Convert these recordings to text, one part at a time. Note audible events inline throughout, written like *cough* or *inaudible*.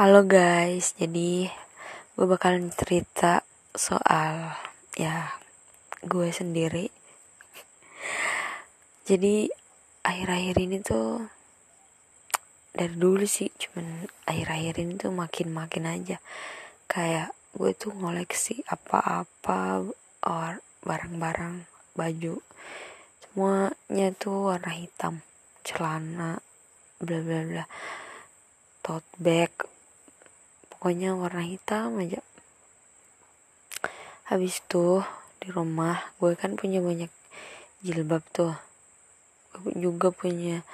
Halo guys, jadi gue bakalan cerita soal ya gue sendiri. Jadi akhir-akhir ini tuh dari dulu sih, cuman akhir-akhir ini tuh makin-makin aja kayak gue tuh ngoleksi apa-apa or barang-barang baju semuanya tuh warna hitam celana bla bla bla tote bag pokoknya warna hitam aja. Habis tuh di rumah gue kan punya banyak jilbab tuh. Gue juga punya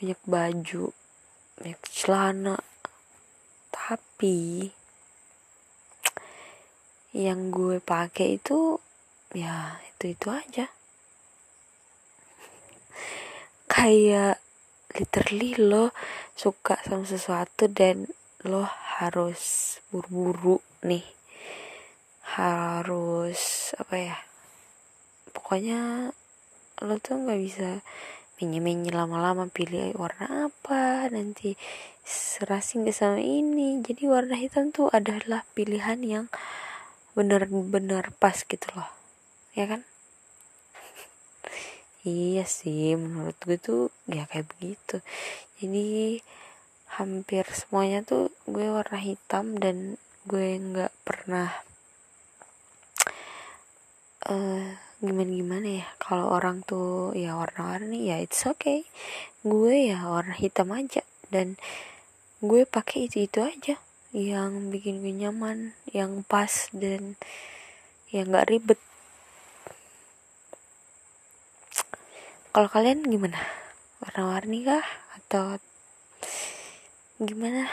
banyak baju banyak celana. Tapi yang gue pakai itu ya itu itu aja. *laughs* Kayak literally lo suka sama sesuatu dan lo harus buru-buru nih. Harus apa ya pokoknya lo tuh nggak bisa minyak lama-lama pilih warna apa nanti serasi nggak sama ini. Jadi warna hitam tuh adalah pilihan yang benar-benar pas gitu loh. Ya kan? *laughs* Iya sih menurut gue tuh ya kayak begitu. Jadi hampir semuanya tuh gue warna hitam dan gue nggak pernah uh, gimana gimana ya. Kalau orang tuh ya warna-warni ya it's okay. Gue ya warna hitam aja dan gue pakai itu itu aja yang bikin gue nyaman yang pas dan yang nggak ribet. Kalau kalian gimana? Warna-warni kah? Atau gimana